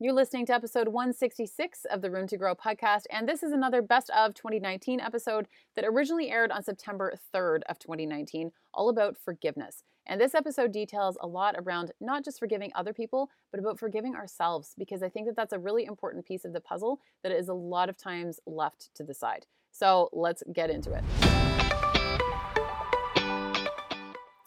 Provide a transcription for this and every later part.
You're listening to episode 166 of the Room to Grow podcast, and this is another best of 2019 episode that originally aired on September 3rd of 2019, all about forgiveness. And this episode details a lot around not just forgiving other people, but about forgiving ourselves, because I think that that's a really important piece of the puzzle that is a lot of times left to the side. So let's get into it.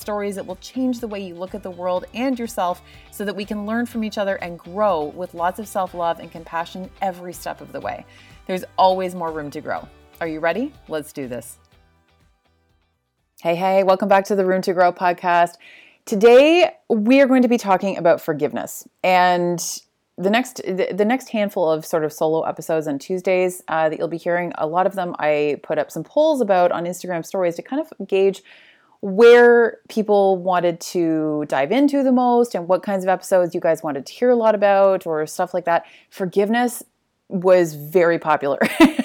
stories that will change the way you look at the world and yourself so that we can learn from each other and grow with lots of self love and compassion every step of the way. There's always more room to grow. Are you ready? Let's do this. Hey, hey, welcome back to the Room to Grow podcast. Today, we are going to be talking about forgiveness. And the next the, next handful of sort of solo episodes on Tuesdays uh, that you'll be hearing, a lot of them I put up some polls about on Instagram stories to kind of gauge where people wanted to dive into the most and what kinds of episodes you guys wanted to hear a lot about or stuff like that. Forgiveness was very popular.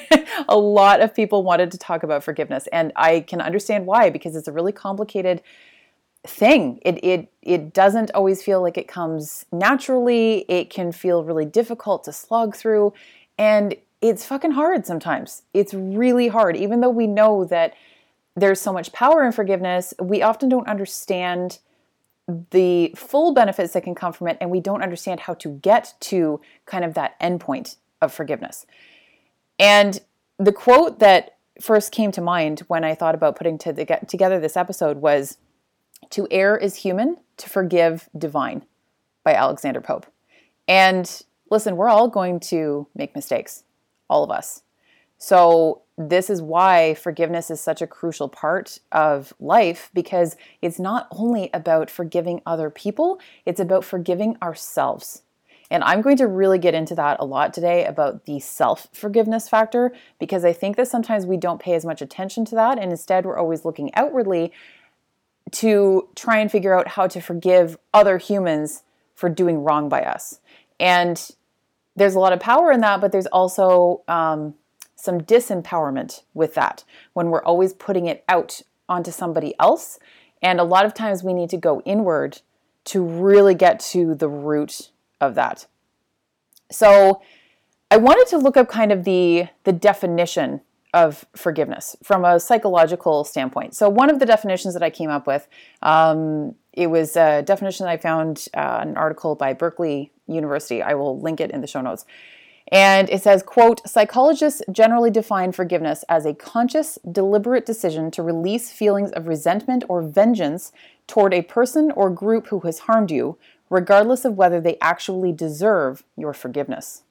a lot of people wanted to talk about forgiveness and I can understand why because it's a really complicated thing. It it it doesn't always feel like it comes naturally. It can feel really difficult to slog through and it's fucking hard sometimes. It's really hard even though we know that there's so much power in forgiveness, we often don't understand the full benefits that can come from it, and we don't understand how to get to kind of that endpoint of forgiveness. And the quote that first came to mind when I thought about putting to the, together this episode was To err is human, to forgive divine by Alexander Pope. And listen, we're all going to make mistakes, all of us. So this is why forgiveness is such a crucial part of life because it's not only about forgiving other people, it's about forgiving ourselves. And I'm going to really get into that a lot today about the self forgiveness factor because I think that sometimes we don't pay as much attention to that. And instead, we're always looking outwardly to try and figure out how to forgive other humans for doing wrong by us. And there's a lot of power in that, but there's also um, some disempowerment with that when we're always putting it out onto somebody else. And a lot of times we need to go inward to really get to the root of that. So I wanted to look up kind of the, the definition of forgiveness from a psychological standpoint. So one of the definitions that I came up with, um, it was a definition that I found uh, an article by Berkeley University. I will link it in the show notes. And it says, quote, psychologists generally define forgiveness as a conscious, deliberate decision to release feelings of resentment or vengeance toward a person or group who has harmed you, regardless of whether they actually deserve your forgiveness.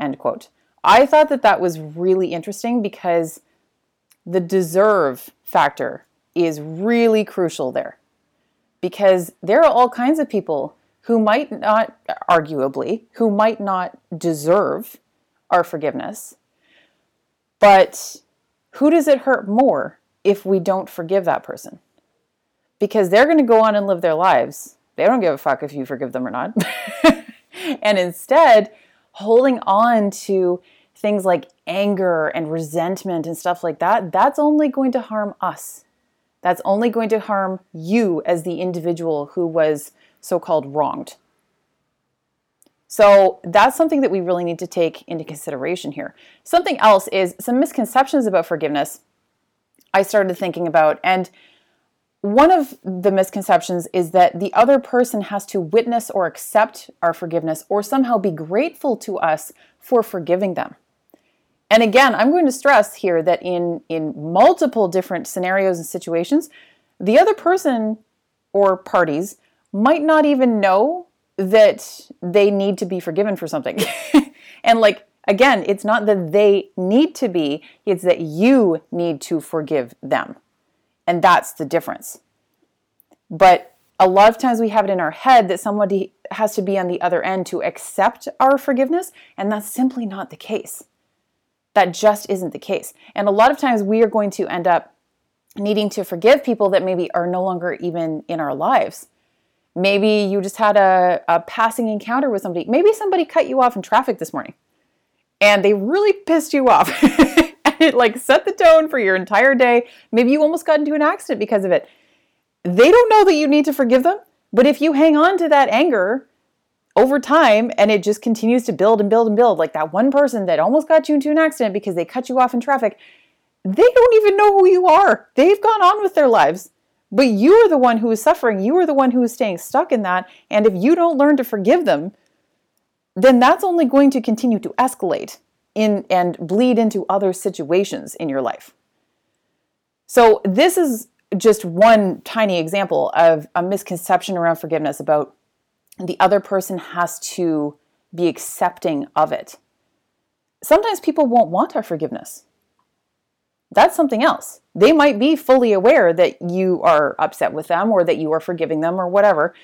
End quote. I thought that that was really interesting because the deserve factor is really crucial there. Because there are all kinds of people who might not, arguably, who might not deserve our forgiveness. But who does it hurt more if we don't forgive that person? Because they're going to go on and live their lives. They don't give a fuck if you forgive them or not. and instead, holding on to things like anger and resentment and stuff like that, that's only going to harm us. That's only going to harm you as the individual who was so called wronged. So that's something that we really need to take into consideration here. Something else is some misconceptions about forgiveness I started thinking about. And one of the misconceptions is that the other person has to witness or accept our forgiveness or somehow be grateful to us for forgiving them. And again, I'm going to stress here that in, in multiple different scenarios and situations, the other person or parties might not even know that they need to be forgiven for something. and like, again, it's not that they need to be, it's that you need to forgive them. And that's the difference. But a lot of times we have it in our head that somebody has to be on the other end to accept our forgiveness, and that's simply not the case. That just isn't the case. And a lot of times we are going to end up needing to forgive people that maybe are no longer even in our lives. Maybe you just had a, a passing encounter with somebody. Maybe somebody cut you off in traffic this morning and they really pissed you off. and it like set the tone for your entire day. Maybe you almost got into an accident because of it. They don't know that you need to forgive them, but if you hang on to that anger over time and it just continues to build and build and build, like that one person that almost got you into an accident because they cut you off in traffic, they don't even know who you are. They've gone on with their lives. But you are the one who is suffering. You are the one who is staying stuck in that. And if you don't learn to forgive them, then that's only going to continue to escalate in and bleed into other situations in your life. So this is just one tiny example of a misconception around forgiveness about the other person has to be accepting of it. Sometimes people won't want our forgiveness that's something else. They might be fully aware that you are upset with them or that you are forgiving them or whatever,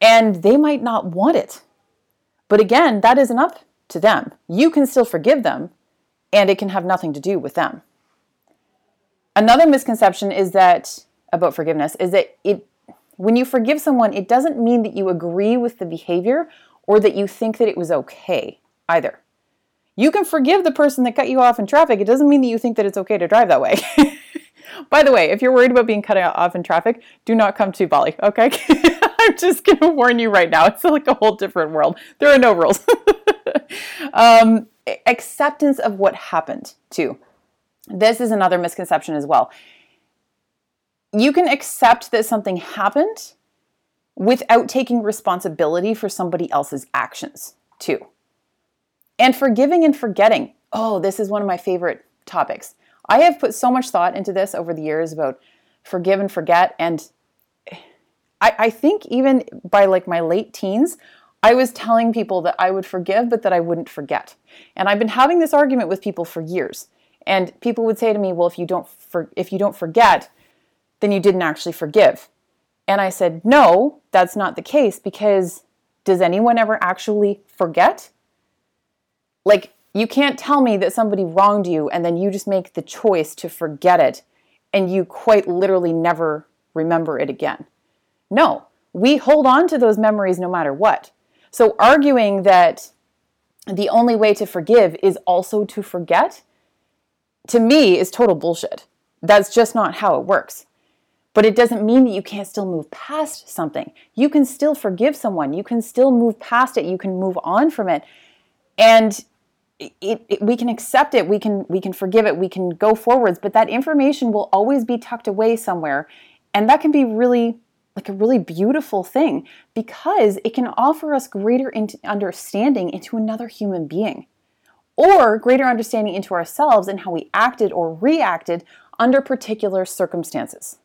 and they might not want it. But again, that isn't up to them. You can still forgive them, and it can have nothing to do with them. Another misconception is that about forgiveness is that it when you forgive someone, it doesn't mean that you agree with the behavior or that you think that it was okay either. You can forgive the person that cut you off in traffic. It doesn't mean that you think that it's okay to drive that way. By the way, if you're worried about being cut off in traffic, do not come to Bali, okay? I'm just going to warn you right now. It's like a whole different world. There are no rules. um, acceptance of what happened, too. This is another misconception as well. You can accept that something happened without taking responsibility for somebody else's actions, too. And forgiving and forgetting. Oh, this is one of my favorite topics. I have put so much thought into this over the years about forgive and forget. And I, I think even by like my late teens, I was telling people that I would forgive, but that I wouldn't forget. And I've been having this argument with people for years. And people would say to me, "Well, if you don't for, if you don't forget, then you didn't actually forgive." And I said, "No, that's not the case because does anyone ever actually forget? Like, you can't tell me that somebody wronged you and then you just make the choice to forget it and you quite literally never remember it again. No, we hold on to those memories no matter what. So, arguing that the only way to forgive is also to forget, to me, is total bullshit. That's just not how it works. But it doesn't mean that you can't still move past something. You can still forgive someone. You can still move past it. You can move on from it. And it, it, we can accept it we can we can forgive it we can go forwards but that information will always be tucked away somewhere. And that can be really like a really beautiful thing because it can offer us greater understanding into another human being or greater understanding into ourselves and how we acted or reacted under particular circumstances.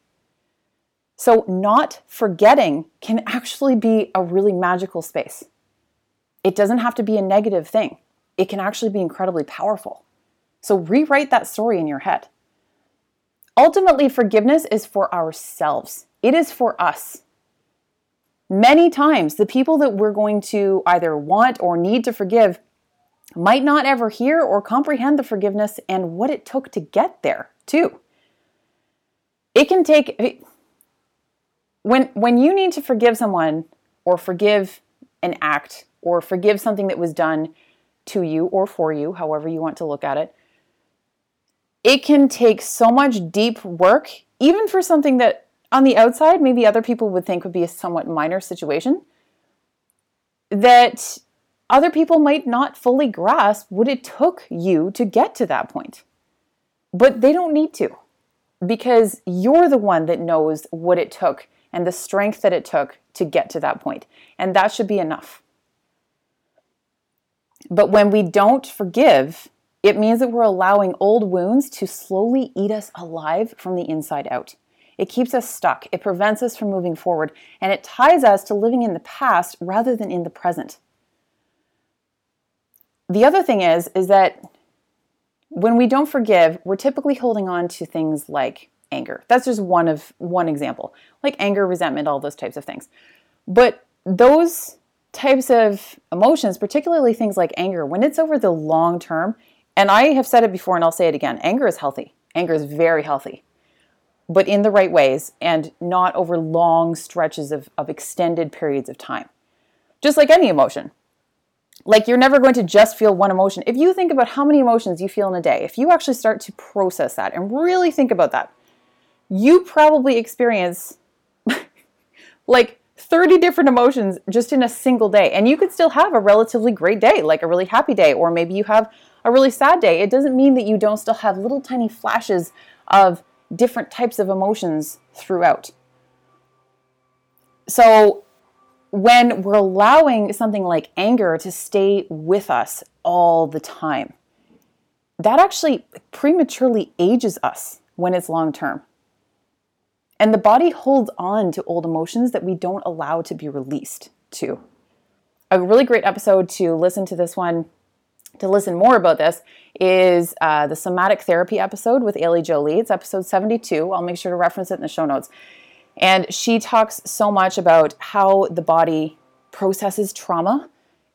So not forgetting can actually be a really magical space. It doesn't have to be a negative thing it can actually be incredibly powerful. So rewrite that story in your head. Ultimately, forgiveness is for ourselves, it is for us. Many times, the people that we're going to either want or need to forgive might not ever hear or comprehend the forgiveness and what it took to get there, too. It can take when when you need to forgive someone or forgive an act or forgive something that was done to you or for you, however you want to look at it. It can take so much deep work, even for something that on the outside maybe other people would think would be a somewhat minor situation, that other people might not fully grasp what it took you to get to that point. But they don't need to because you're the one that knows what it took and the strength that it took to get to that point. And that should be enough. But when we don't forgive, it means that we're allowing old wounds to slowly eat us alive from the inside out. It keeps us stuck, it prevents us from moving forward, and it ties us to living in the past rather than in the present. The other thing is is that when we don't forgive, we're typically holding on to things like anger. That's just one of one example. Like anger, resentment, all those types of things. But those types of emotions, particularly things like anger, when it's over the long term, and I have said it before and I'll say it again anger is healthy. Anger is very healthy, but in the right ways and not over long stretches of, of extended periods of time. Just like any emotion. Like you're never going to just feel one emotion. If you think about how many emotions you feel in a day, if you actually start to process that and really think about that, you probably experience like 30 different emotions just in a single day. And you could still have a relatively great day, like a really happy day, or maybe you have a really sad day. It doesn't mean that you don't still have little tiny flashes of different types of emotions throughout. So, when we're allowing something like anger to stay with us all the time, that actually prematurely ages us when it's long term. And the body holds on to old emotions that we don't allow to be released to. A really great episode to listen to this one, to listen more about this, is uh, the somatic therapy episode with Ailey Jolie. It's episode 72. I'll make sure to reference it in the show notes. And she talks so much about how the body processes trauma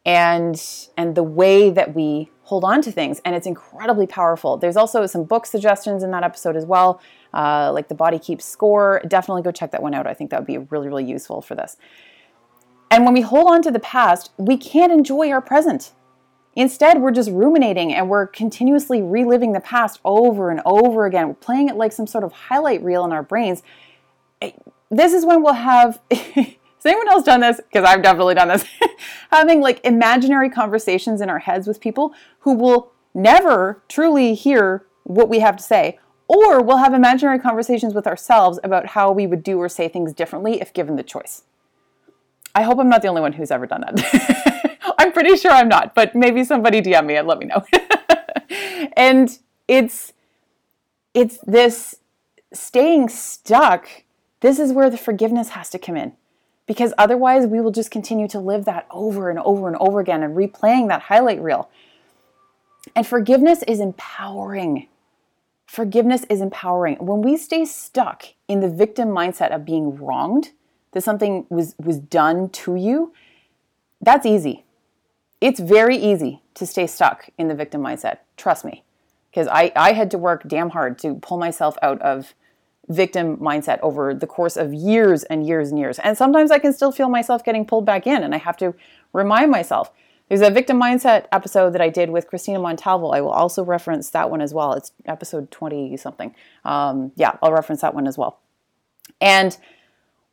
and and the way that we hold on to things and it's incredibly powerful. There's also some book suggestions in that episode as well uh, like the body keeps score. Definitely go check that one out. I think that would be really really useful for this. And when we hold on to the past we can't enjoy our present. Instead we're just ruminating and we're continuously reliving the past over and over again. We're playing it like some sort of highlight reel in our brains. This is when we'll have Has anyone else done this? Because I've definitely done this. Having like imaginary conversations in our heads with people who will never truly hear what we have to say, or we'll have imaginary conversations with ourselves about how we would do or say things differently if given the choice. I hope I'm not the only one who's ever done that. I'm pretty sure I'm not, but maybe somebody DM me and let me know. and it's it's this staying stuck. This is where the forgiveness has to come in because otherwise we will just continue to live that over and over and over again and replaying that highlight reel. And forgiveness is empowering. Forgiveness is empowering. When we stay stuck in the victim mindset of being wronged, that something was, was done to you, that's easy. It's very easy to stay stuck in the victim mindset. Trust me. Because I, I had to work damn hard to pull myself out of victim mindset over the course of years and years and years. And sometimes I can still feel myself getting pulled back in, and I have to remind myself. There's a victim mindset episode that I did with Christina Montalvo. I will also reference that one as well. It's episode 20 something. Um, yeah, I'll reference that one as well. And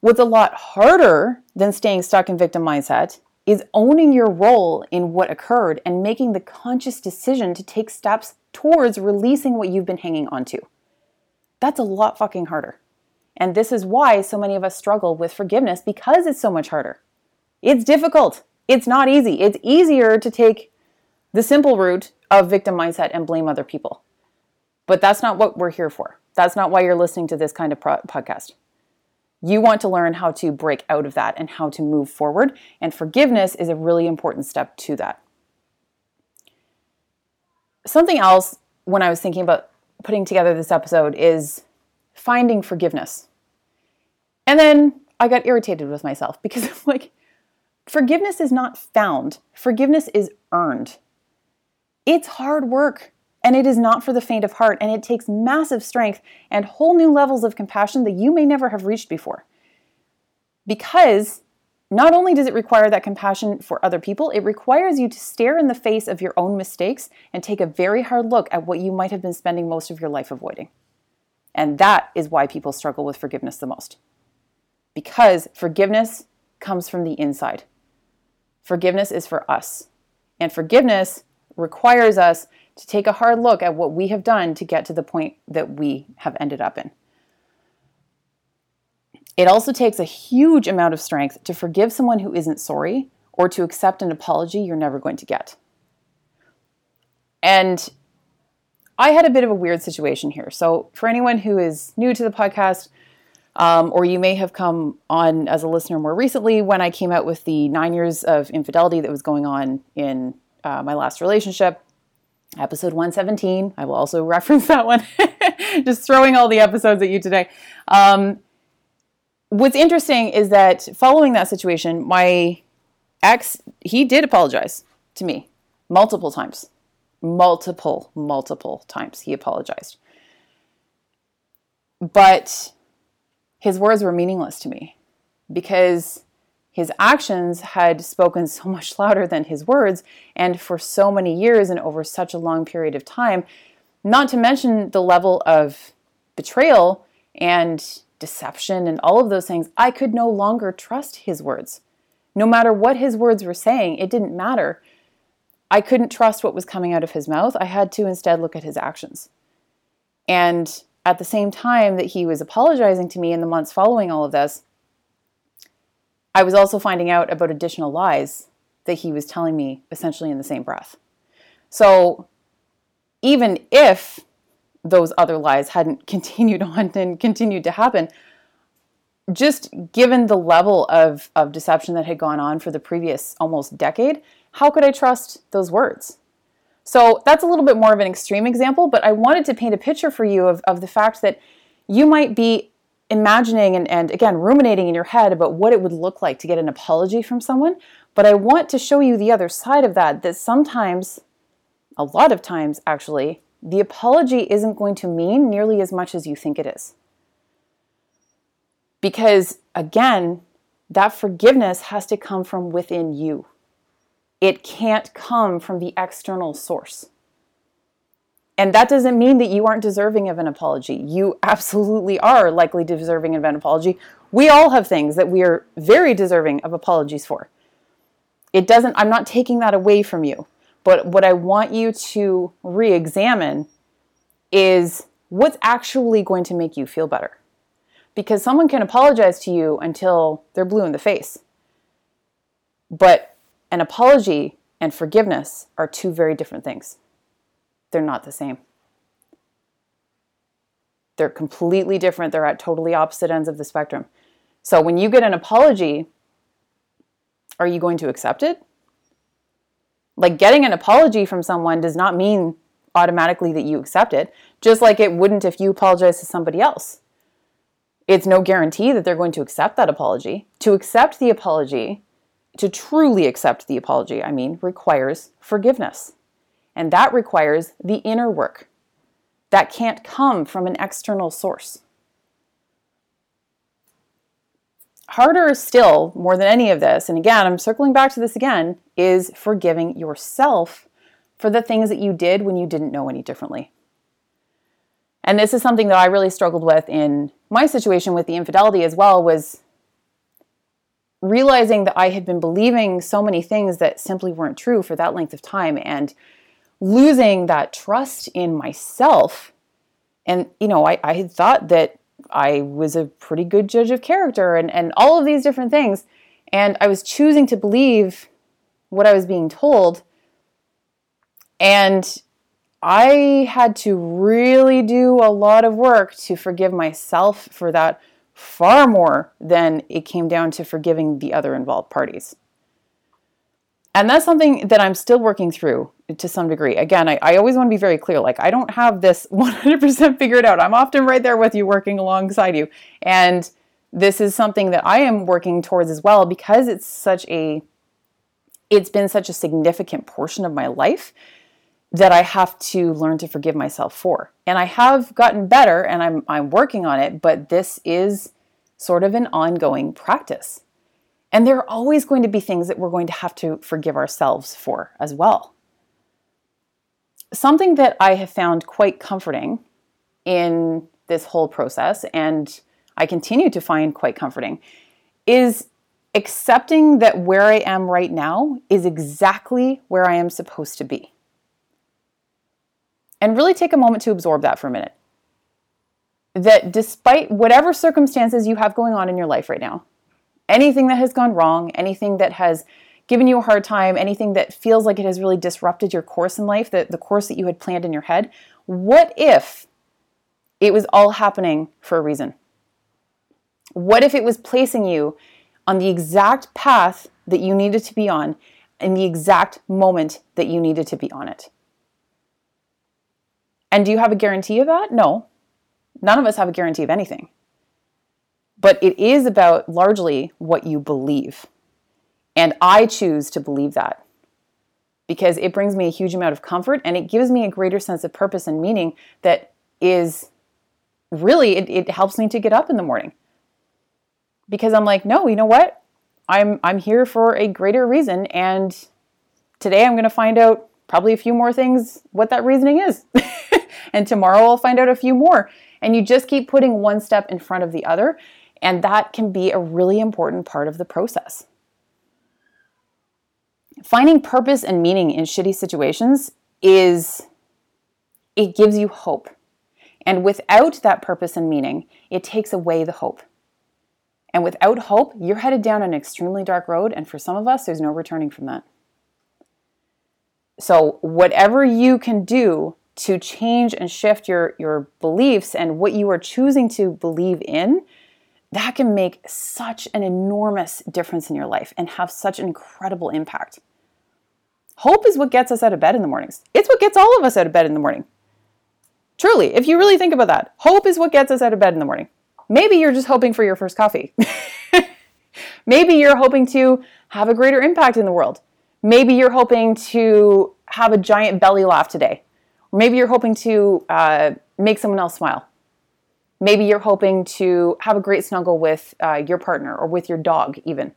what's a lot harder than staying stuck in victim mindset is owning your role in what occurred and making the conscious decision to take steps towards releasing what you've been hanging on to. That's a lot fucking harder. And this is why so many of us struggle with forgiveness because it's so much harder. It's difficult. It's not easy. It's easier to take the simple route of victim mindset and blame other people. But that's not what we're here for. That's not why you're listening to this kind of pro- podcast. You want to learn how to break out of that and how to move forward. And forgiveness is a really important step to that. Something else, when I was thinking about putting together this episode is finding forgiveness. And then I got irritated with myself because I'm like, forgiveness is not found, forgiveness is earned. It's hard work and it is not for the faint of heart, and it takes massive strength and whole new levels of compassion that you may never have reached before. Because not only does it require that compassion for other people, it requires you to stare in the face of your own mistakes and take a very hard look at what you might have been spending most of your life avoiding. And that is why people struggle with forgiveness the most. Because forgiveness comes from the inside. Forgiveness is for us. And forgiveness requires us to take a hard look at what we have done to get to the point that we have ended up in. It also takes a huge amount of strength to forgive someone who isn't sorry or to accept an apology you're never going to get. And I had a bit of a weird situation here. So, for anyone who is new to the podcast, um, or you may have come on as a listener more recently when I came out with the nine years of infidelity that was going on in uh, my last relationship, episode 117. I will also reference that one. Just throwing all the episodes at you today. Um, what's interesting is that following that situation, my ex, he did apologize to me multiple times. Multiple, multiple times he apologized. But his words were meaningless to me because his actions had spoken so much louder than his words, and for so many years and over such a long period of time, not to mention the level of betrayal and deception and all of those things, I could no longer trust his words. No matter what his words were saying, it didn't matter. I couldn't trust what was coming out of his mouth. I had to instead look at his actions. And at the same time that he was apologizing to me in the months following all of this, I was also finding out about additional lies that he was telling me essentially in the same breath. So even if those other lies hadn't continued on and continued to happen, just given the level of, of deception that had gone on for the previous almost decade, how could I trust those words? So that's a little bit more of an extreme example, but I wanted to paint a picture for you of, of the fact that you might be imagining and, and again ruminating in your head about what it would look like to get an apology from someone but i want to show you the other side of that that sometimes a lot of times actually the apology isn't going to mean nearly as much as you think it is because again that forgiveness has to come from within you it can't come from the external source and that doesn't mean that you aren't deserving of an apology. You absolutely are likely deserving of an apology. We all have things that we are very deserving of apologies for. It doesn't, I'm not taking that away from you. But what I want you to re examine is what's actually going to make you feel better. Because someone can apologize to you until they're blue in the face. But an apology and forgiveness are two very different things they're not the same. They're completely different. They're at totally opposite ends of the spectrum. So when you get an apology, are you going to accept it? Like getting an apology from someone does not mean automatically that you accept it, just like it wouldn't if you apologize to somebody else. It's no guarantee that they're going to accept that apology. To accept the apology, to truly accept the apology, I mean, requires forgiveness. And that requires the inner work. That can't come from an external source. Harder still, more than any of this, and again, I'm circling back to this again, is forgiving yourself for the things that you did when you didn't know any differently. And this is something that I really struggled with in my situation with the infidelity as well was realizing that I had been believing so many things that simply weren't true for that length of time and losing that trust in myself. And, you know, I, I had thought that I was a pretty good judge of character and, and all of these different things. And I was choosing to believe what I was being told. And I had to really do a lot of work to forgive myself for that far more than it came down to forgiving the other involved parties. And that's something that I'm still working through to some degree. Again, I, I always want to be very clear. Like, I don't have this 100% figured out. I'm often right there with you, working alongside you. And this is something that I am working towards as well because it's such a, it's been such a significant portion of my life that I have to learn to forgive myself for. And I have gotten better and I'm, I'm working on it, but this is sort of an ongoing practice. And there are always going to be things that we're going to have to forgive ourselves for as well. Something that I have found quite comforting in this whole process, and I continue to find quite comforting, is accepting that where I am right now is exactly where I am supposed to be. And really take a moment to absorb that for a minute. That despite whatever circumstances you have going on in your life right now, anything that has gone wrong, anything that has given you a hard time, anything that feels like it has really disrupted your course in life, the, the course that you had planned in your head, what if it was all happening for a reason? What if it was placing you on the exact path that you needed to be on in the exact moment that you needed to be on it? And do you have a guarantee of that? No. None of us have a guarantee of anything. But it is about largely what you believe. And I choose to believe that because it brings me a huge amount of comfort and it gives me a greater sense of purpose and meaning that is really, it, it helps me to get up in the morning. Because I'm like, no, you know what? I'm I'm here for a greater reason and today I'm going to find out probably a few more things what that reasoning is. and tomorrow I'll find out a few more. And you just keep putting one step in front of the other, and that can be a really important part of the process. Finding purpose and meaning in shitty situations is it gives you hope. And without that purpose and meaning, it takes away the hope. And without hope, you're headed down an extremely dark road. And for some of us, there's no returning from that. So, whatever you can do to change and shift your, your beliefs and what you are choosing to believe in, that can make such an enormous difference in your life and have such an incredible impact. Hope is what gets us out of bed in the mornings. It's what gets all of us out of bed in the morning. Truly, if you really think about that, hope is what gets us out of bed in the morning. Maybe you're just hoping for your first coffee. Maybe you're hoping to have a greater impact in the world. Maybe you're hoping to have a giant belly laugh today. Maybe you're hoping to uh, make someone else smile. Maybe you're hoping to have a great snuggle with uh, your partner or with your dog, even.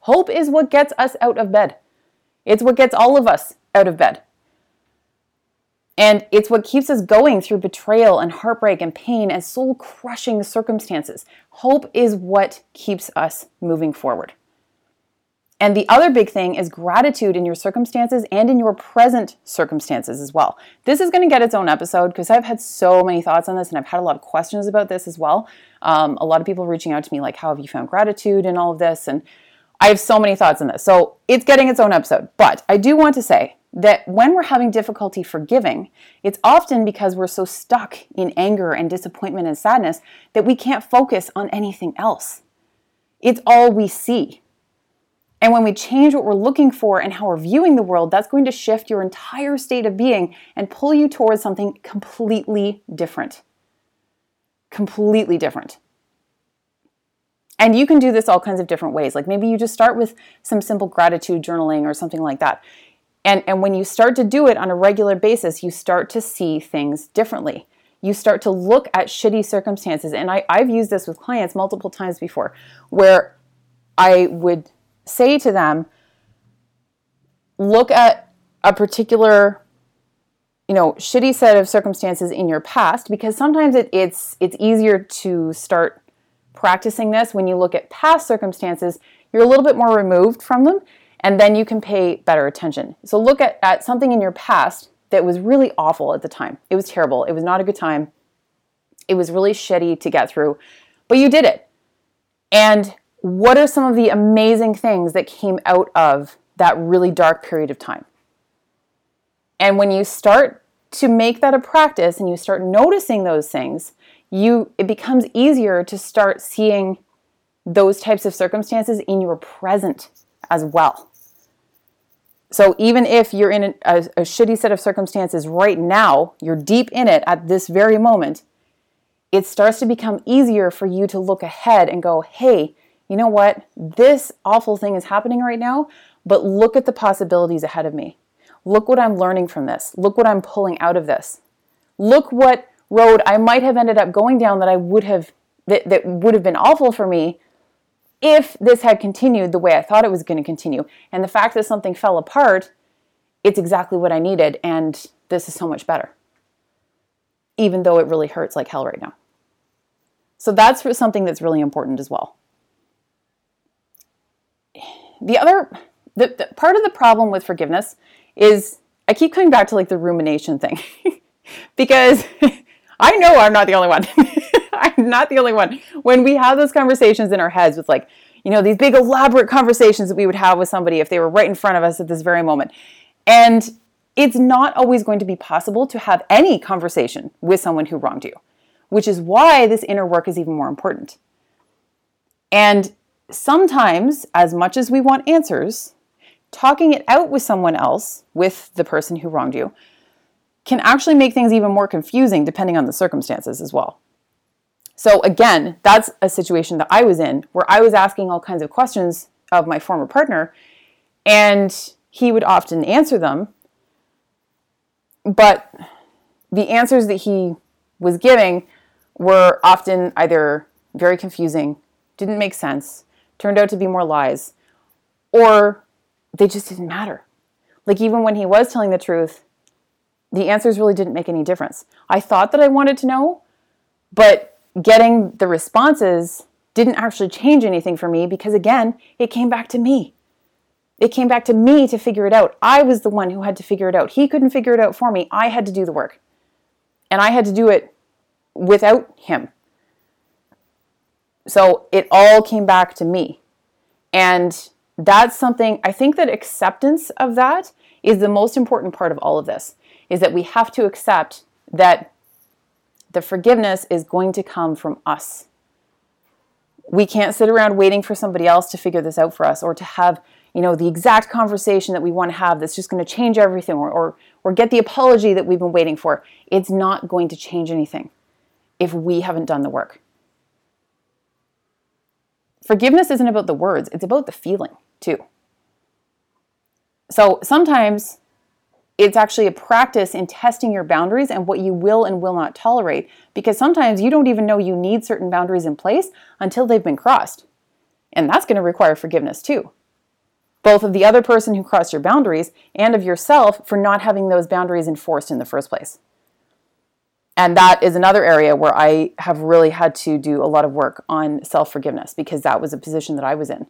Hope is what gets us out of bed. It's what gets all of us out of bed. And it's what keeps us going through betrayal and heartbreak and pain and soul crushing circumstances. Hope is what keeps us moving forward. And the other big thing is gratitude in your circumstances and in your present circumstances as well. This is going to get its own episode because I've had so many thoughts on this and I've had a lot of questions about this as well. Um, a lot of people reaching out to me, like, how have you found gratitude in all of this? And I have so many thoughts on this. So it's getting its own episode. But I do want to say that when we're having difficulty forgiving, it's often because we're so stuck in anger and disappointment and sadness that we can't focus on anything else. It's all we see. And when we change what we're looking for and how we're viewing the world, that's going to shift your entire state of being and pull you towards something completely different. Completely different. And you can do this all kinds of different ways. Like maybe you just start with some simple gratitude journaling or something like that. And, and when you start to do it on a regular basis, you start to see things differently. You start to look at shitty circumstances. And I, I've used this with clients multiple times before, where I would say to them, look at a particular you know shitty set of circumstances in your past because sometimes it, it's it's easier to start practicing this when you look at past circumstances you're a little bit more removed from them and then you can pay better attention. So look at, at something in your past that was really awful at the time. It was terrible. It was not a good time. It was really shitty to get through, but you did it. And what are some of the amazing things that came out of that really dark period of time? And when you start to make that a practice and you start noticing those things, you it becomes easier to start seeing those types of circumstances in your present as well. So even if you're in a, a, a, shitty set of circumstances right now, you're deep in it at this very moment, it starts to become easier for you to look ahead and go, hey, you know what? This awful thing is happening right now, but look at the possibilities ahead of me. Look what I'm learning from this. Look what I'm pulling out of this. Look what road I might have ended up going down that I would have that, that would have been awful for me if this had continued the way I thought it was going to continue. And the fact that something fell apart, it's exactly what I needed. And this is so much better, even though it really hurts like hell right now. So that's something that's really important as well. The other, the, the part of the problem with forgiveness is I keep coming back to like the rumination thing because I know I'm not the only one. I'm not the only one. When we have those conversations in our heads with like, you know, these big elaborate conversations that we would have with somebody if they were right in front of us at this very moment. And it's not always going to be possible to have any conversation with someone who wronged you, which is why this inner work is even more important. And sometimes, as much as we want answers, talking it out with someone else, with the person who wronged you, can actually make things even more confusing depending on the circumstances as well. So again, that's a situation that I was in where I was asking all kinds of questions of my former partner, and he would often answer them. But the answers that he was giving were often either very confusing, didn't make sense, turned out to be more lies, or they just didn't matter. Like, even when he was telling the truth, the answers really didn't make any difference. I thought that I wanted to know, but getting the responses didn't actually change anything for me because, again, it came back to me. It came back to me to figure it out. I was the one who had to figure it out. He couldn't figure it out for me. I had to do the work. And I had to do it without him. So it all came back to me. And that's something I think that acceptance of that is the most important part of all of this is that we have to accept that the forgiveness is going to come from us. We can't sit around waiting for somebody else to figure this out for us or to have, you know, the exact conversation that we want to have that's just going to change everything or, or, or get the apology that we've been waiting for. It's not going to change anything if we haven't done the work. Forgiveness isn't about the words, it's about the feeling too. So sometimes it's actually a practice in testing your boundaries and what you will and will not tolerate because sometimes you don't even know you need certain boundaries in place until they've been crossed. And that's going to require forgiveness too. Both of the other person who crossed your boundaries and of yourself for not having those boundaries enforced in the first place. And that is another area where I have really had to do a lot of work on self forgiveness because that was a position that I was in.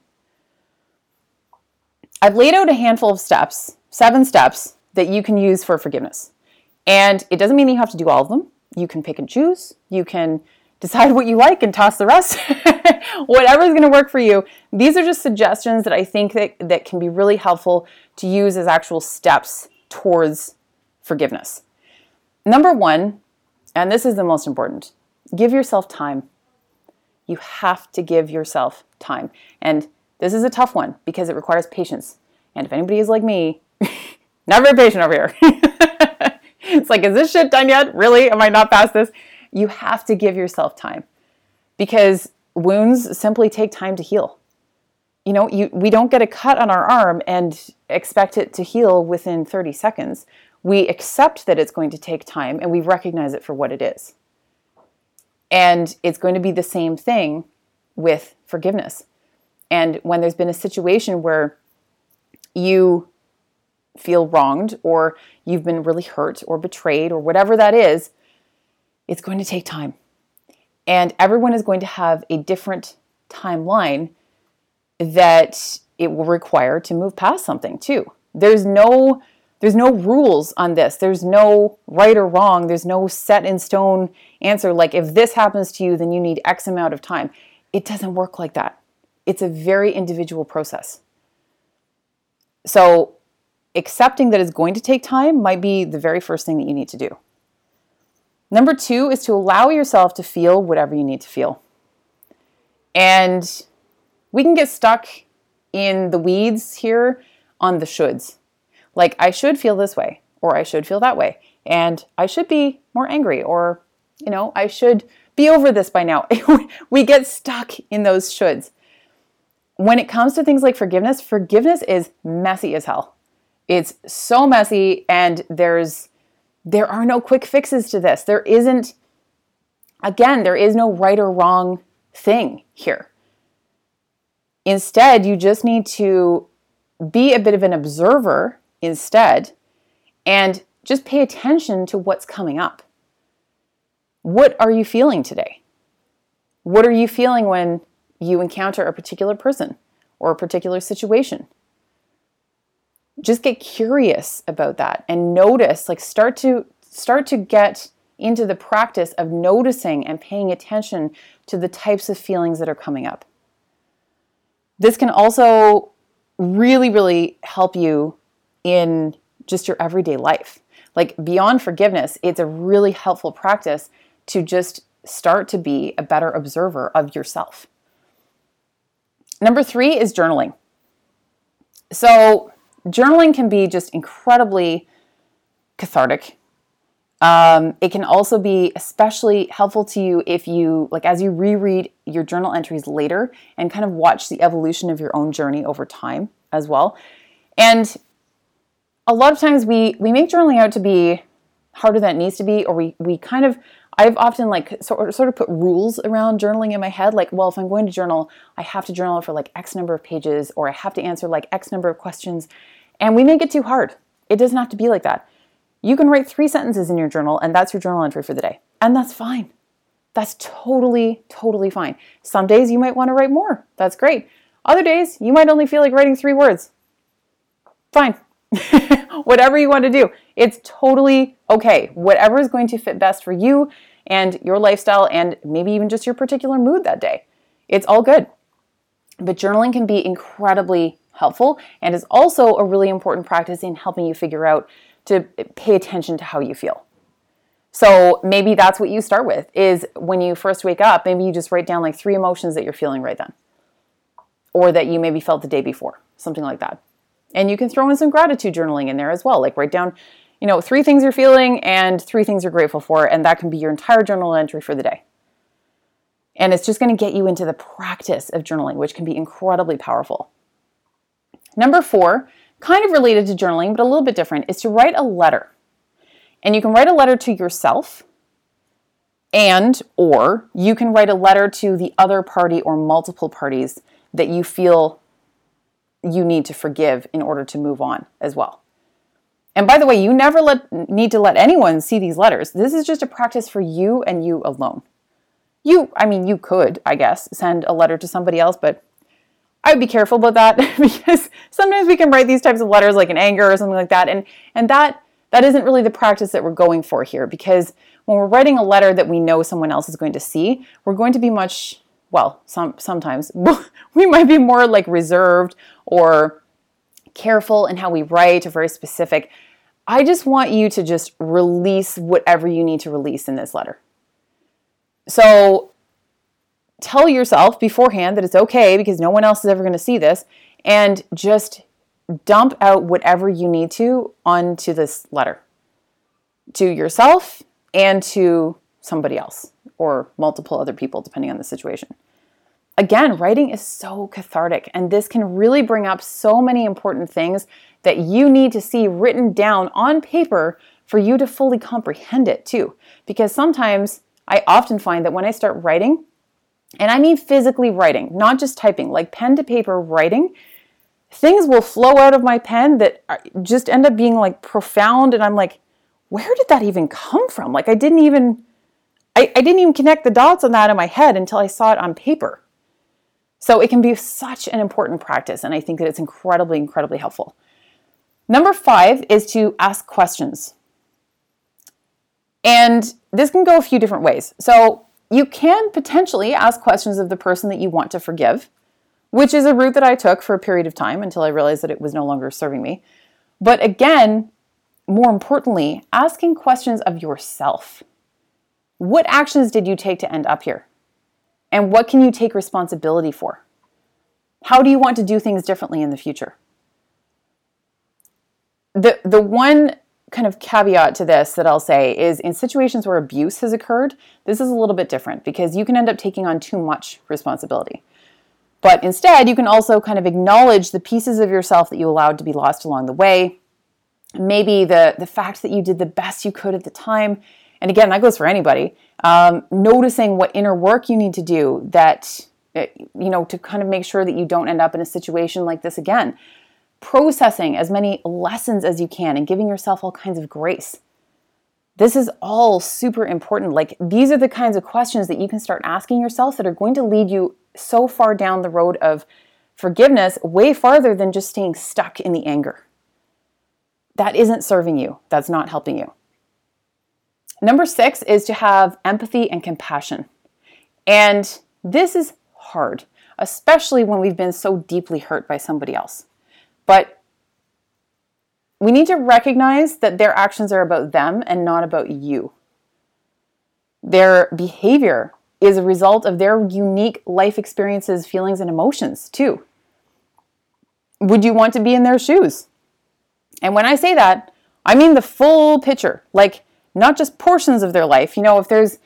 I've laid out a handful of steps, seven steps, that you can use for forgiveness. And it doesn't mean you have to do all of them. You can pick and choose. You can decide what you like and toss the rest. Whatever is going to work for you. These are just suggestions that I think that, that can be really helpful to use as actual steps towards forgiveness. Number one, and this is the most important, give yourself time. You have to give yourself time. And this is a tough one because it requires patience. And if anybody is like me, Not very patient over here. it's like, is this shit done yet? Really? Am I not past this? You have to give yourself time because wounds simply take time to heal. You know, you, we don't get a cut on our arm and expect it to heal within 30 seconds. We accept that it's going to take time and we recognize it for what it is. And it's going to be the same thing with forgiveness. And when there's been a situation where you feel wronged or you've been really hurt or betrayed or whatever that is, it's going to take time. And everyone is going to have a different timeline that it will require to move past something too. There's no there's no rules on this. There's no right or wrong. There's no set in stone answer like if this happens to you then you need x amount of time. It doesn't work like that. It's a very individual process. So accepting that it's going to take time might be the very first thing that you need to do. Number two is to allow yourself to feel whatever you need to feel. And we can get stuck in the weeds here on the shoulds. Like, I should feel this way, or I should feel that way, and I should be more angry, or, you know, I should be over this by now. we get stuck in those shoulds. When it comes to things like forgiveness, forgiveness is messy as hell. It's so messy and there's there are no quick fixes to this. There isn't again, there is no right or wrong thing here. Instead, you just need to be a bit of an observer instead and just pay attention to what's coming up. What are you feeling today? What are you feeling when you encounter a particular person or a particular situation? Just get curious about that and notice like start to start to get into the practice of noticing and paying attention to the types of feelings that are coming up. This can also really really help you in just your everyday life. Like beyond forgiveness it's a really helpful practice to just start to be a better observer of yourself. Number 3 is journaling. So journaling can be just incredibly cathartic. Um, it can also be especially helpful to you if you, like, as you reread your journal entries later and kind of watch the evolution of your own journey over time as well. And a lot of times we we make journaling out to be harder than it needs to be, or we we kind of I've often like sort sort of put rules around journaling in my head. Like, well, if I'm going to journal, I have to journal for like X number of pages, or I have to answer like X number of questions. And we make it too hard. It doesn't have to be like that. You can write three sentences in your journal, and that's your journal entry for the day. And that's fine. That's totally, totally fine. Some days you might want to write more. That's great. Other days you might only feel like writing three words. Fine. Whatever you want to do. It's totally okay. Whatever is going to fit best for you and your lifestyle, and maybe even just your particular mood that day. It's all good. But journaling can be incredibly helpful and is also a really important practice in helping you figure out to pay attention to how you feel. So maybe that's what you start with is when you first wake up, maybe you just write down like three emotions that you're feeling right then. Or that you maybe felt the day before, something like that. And you can throw in some gratitude journaling in there as well. Like write down, you know, three things you're feeling and three things you're grateful for, and that can be your entire journal entry for the day. And it's just going to get you into the practice of journaling, which can be incredibly powerful. Number four, kind of related to journaling, but a little bit different, is to write a letter. And you can write a letter to yourself and or you can write a letter to the other party or multiple parties that you feel you need to forgive in order to move on as well. And by the way, you never let, need to let anyone see these letters. This is just a practice for you and you alone. You, I mean, you could, I guess, send a letter to somebody else, but I would be careful about that because sometimes we can write these types of letters like in anger or something like that, and and that that isn't really the practice that we're going for here because when we're writing a letter that we know someone else is going to see, we're going to be much well, some sometimes we might be more like reserved or careful in how we write or very specific. I just want you to just release whatever you need to release in this letter. So tell yourself beforehand that it's okay because no one else is ever going to see this and just dump out whatever you need to onto this letter to yourself and to somebody else or multiple other people, depending on the situation. Again, writing is so cathartic, and this can really bring up so many important things that you need to see written down on paper for you to fully comprehend it too. Because sometimes I often find that when I start writing, and I mean physically writing, not just typing, like pen to paper writing, things will flow out of my pen that just end up being like profound. And I'm like, where did that even come from? Like, I didn't even. I, I didn't even connect the dots on that in my head until I saw it on paper. So it can be such an important practice, and I think that it's incredibly, incredibly helpful. Number five is to ask questions. And this can go a few different ways. So you can potentially ask questions of the person that you want to forgive, which is a route that I took for a period of time until I realized that it was no longer serving me. But again, more importantly, asking questions of yourself. What actions did you take to end up here? And what can you take responsibility for? How do you want to do things differently in the future? The, the one kind of caveat to this that I'll say is in situations where abuse has occurred, this is a little bit different because you can end up taking on too much responsibility. But instead, you can also kind of acknowledge the pieces of yourself that you allowed to be lost along the way. Maybe the, the fact that you did the best you could at the time. And again, that goes for anybody. Um, noticing what inner work you need to do that, eh, you know, to kind of make sure that you don't end up in a situation like this again processing as many lessons as you can and giving yourself all kinds of grace. This is all super important. Like, these are the kinds of questions that you can start asking yourself that are going to lead you so far down the road of forgiveness, way farther than just staying stuck in the anger. That isn't serving you, that's not helping you. Number six is to have empathy and compassion. And this is hard, especially when we've been so deeply hurt by somebody else. But we need to recognize that their actions are about them and not about you. Their behavior is a result of their unique life experiences, feelings, and emotions, too. Would you want to be in their shoes? And when I say that, I mean the full picture. Like, not just portions of their life. You know, if there's,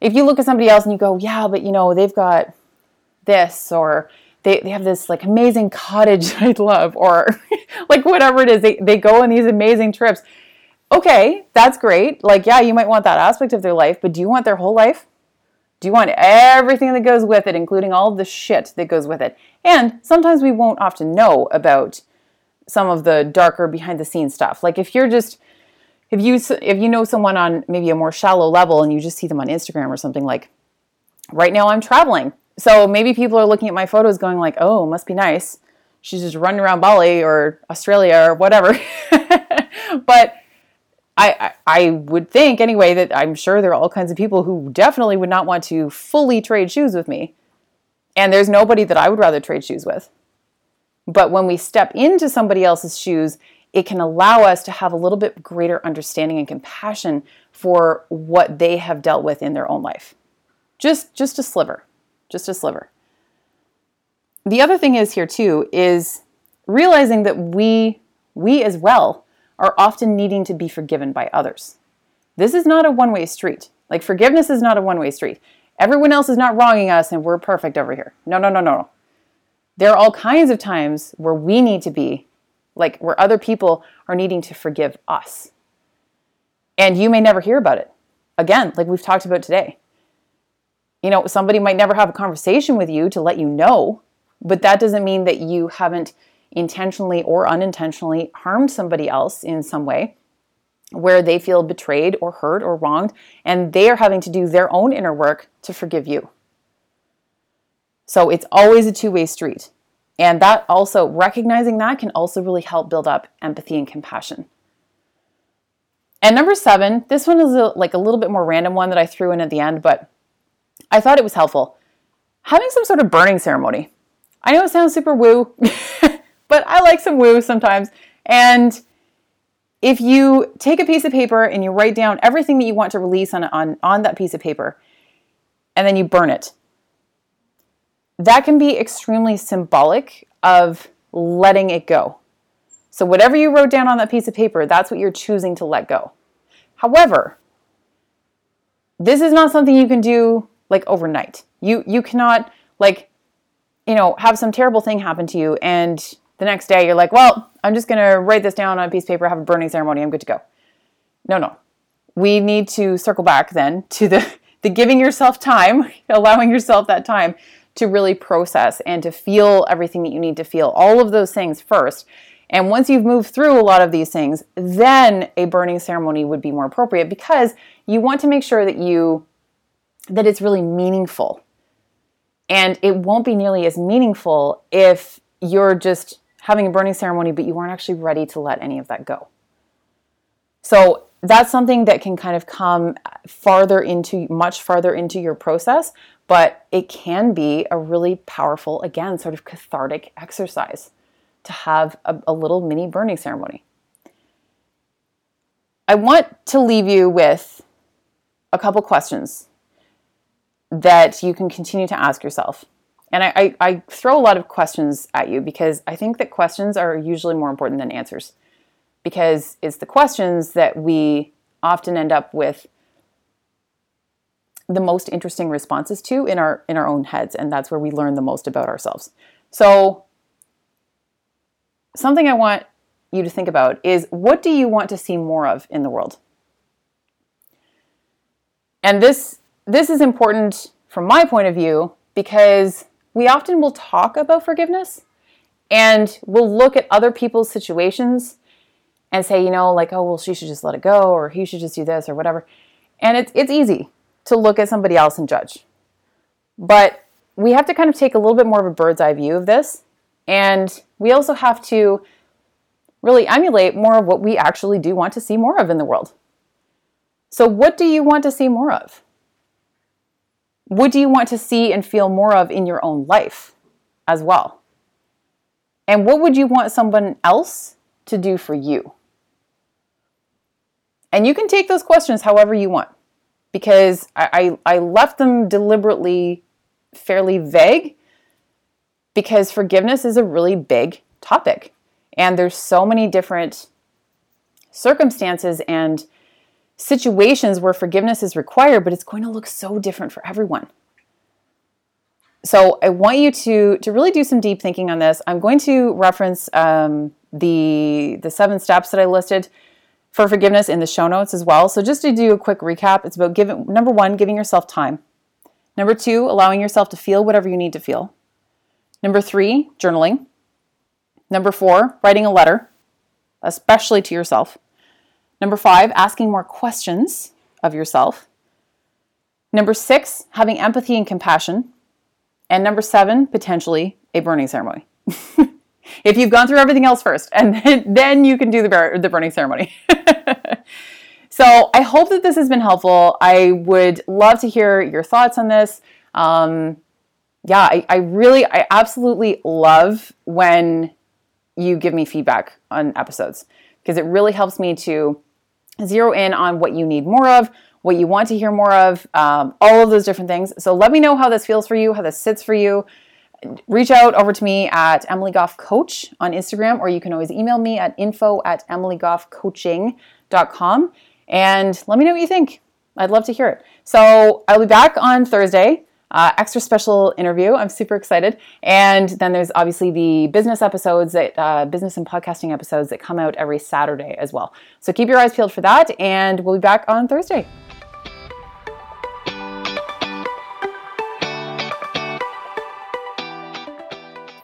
if you look at somebody else and you go, yeah, but you know, they've got this or they, they have this like amazing cottage that I love or like whatever it is, they, they go on these amazing trips. Okay, that's great. Like, yeah, you might want that aspect of their life, but do you want their whole life? Do you want everything that goes with it, including all the shit that goes with it? And sometimes we won't often know about some of the darker behind the scenes stuff. Like if you're just if you if you know someone on maybe a more shallow level and you just see them on Instagram or something like right now I'm traveling. So maybe people are looking at my photos going like, "Oh, must be nice. She's just running around Bali or Australia or whatever." but I, I would think anyway that I'm sure there are all kinds of people who definitely would not want to fully trade shoes with me. And there's nobody that I would rather trade shoes with. But when we step into somebody else's shoes, it can allow us to have a little bit greater understanding and compassion for what they have dealt with in their own life. Just just a sliver. Just a sliver. The other thing is here too is realizing that we we as well are often needing to be forgiven by others. This is not a one-way street. Like forgiveness is not a one-way street. Everyone else is not wronging us and we're perfect over here. No, no, no, no. There are all kinds of times where we need to be like where other people are needing to forgive us. And you may never hear about it. Again, like we've talked about today. You know, somebody might never have a conversation with you to let you know, but that doesn't mean that you haven't intentionally or unintentionally harmed somebody else in some way where they feel betrayed or hurt or wronged, and they are having to do their own inner work to forgive you. So it's always a two way street. And that also, recognizing that can also really help build up empathy and compassion. And number seven, this one is a, like a little bit more random one that I threw in at the end, but I thought it was helpful. Having some sort of burning ceremony. I know it sounds super woo, but I like some woo sometimes. And if you take a piece of paper and you write down everything that you want to release on, on, on that piece of paper, and then you burn it, that can be extremely symbolic of letting it go. So, whatever you wrote down on that piece of paper, that's what you're choosing to let go. However, this is not something you can do like overnight. You you cannot like you know, have some terrible thing happen to you and the next day you're like, "Well, I'm just going to write this down on a piece of paper, have a burning ceremony, I'm good to go." No, no. We need to circle back then to the the giving yourself time, allowing yourself that time to really process and to feel everything that you need to feel, all of those things first. And once you've moved through a lot of these things, then a burning ceremony would be more appropriate because you want to make sure that you that it's really meaningful. And it won't be nearly as meaningful if you're just having a burning ceremony but you aren't actually ready to let any of that go. So that's something that can kind of come farther into much farther into your process but it can be a really powerful, again, sort of cathartic exercise to have a, a little mini burning ceremony. I want to leave you with a couple questions that you can continue to ask yourself. And I, I, I, throw a lot of questions at you because I think that questions are usually more important than answers. Because it's the questions that we often end up with the most interesting responses to in our in our own heads and that's where we learn the most about ourselves. So something I want you to think about is what do you want to see more of in the world? And this this is important from my point of view because we often will talk about forgiveness and we'll look at other people's situations and say, you know, like, oh, well, she should just let it go or he should just do this or whatever. And it's it's easy to look at somebody else and judge. But we have to kind of take a little bit more of a bird's eye view of this. And we also have to really emulate more of what we actually do want to see more of in the world. So, what do you want to see more of? What do you want to see and feel more of in your own life as well? And what would you want someone else to do for you? And you can take those questions however you want because I, I, I left them deliberately fairly vague because forgiveness is a really big topic. And there's so many different circumstances and situations where forgiveness is required, but it's going to look so different for everyone. So I want you to to really do some deep thinking on this. I'm going to reference um, the the seven steps that I listed for forgiveness in the show notes as well. So just to do a quick recap, it's about giving number one, giving yourself time. Number two, allowing yourself to feel whatever you need to feel. Number three, journaling. Number four, writing a letter, especially to yourself. Number five, asking more questions of yourself. Number six, having empathy and compassion. And number seven, potentially a burning ceremony. if you've gone through everything else first, and then, you can do the, bur- the burning ceremony. so I hope that this has been helpful. I would love to hear your thoughts on this. Um, yeah, I, I really, I absolutely love when you give me feedback on episodes because it really helps me to zero in on what you need more of, what you want to hear more of, um, all of those different things. So let me know how this feels for you, how this sits for you. Reach out over to me at Emily Goff Coach on Instagram, or you can always email me at info at emilygoffcoaching.com and let me know what you think. I'd love to hear it. So I'll be back on Thursday uh, extra special interview. I'm super excited. And then there's obviously the business episodes that uh, business and podcasting episodes that come out every Saturday as well. So keep your eyes peeled for that, and we'll be back on Thursday.